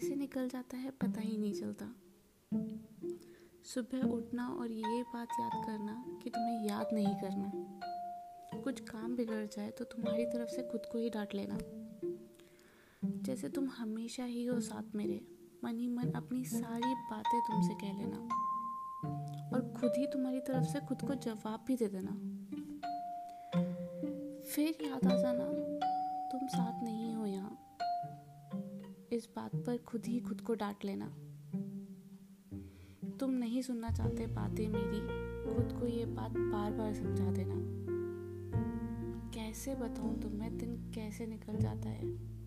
कैसे निकल जाता है पता ही नहीं चलता। सुबह उठना और ये बात याद करना कि तुम्हें याद नहीं करना। कुछ काम बिगड़ जाए तो तुम्हारी तरफ़ से खुद को ही डांट लेना। जैसे तुम हमेशा ही हो साथ मेरे मन ही मन अपनी सारी बातें तुमसे कह लेना। और खुद ही तुम्हारी तरफ़ से खुद को जवाब भी दे देना। फिर याद आ जाना, तुम साथ नहीं हो यहाँ। इस बात पर खुद ही खुद को डांट लेना। तुम नहीं सुनना चाहते बातें मेरी, खुद को ये बात बार बार समझा देना। कैसे बताऊँ तुम्हें, दिन कैसे निकल जाता है?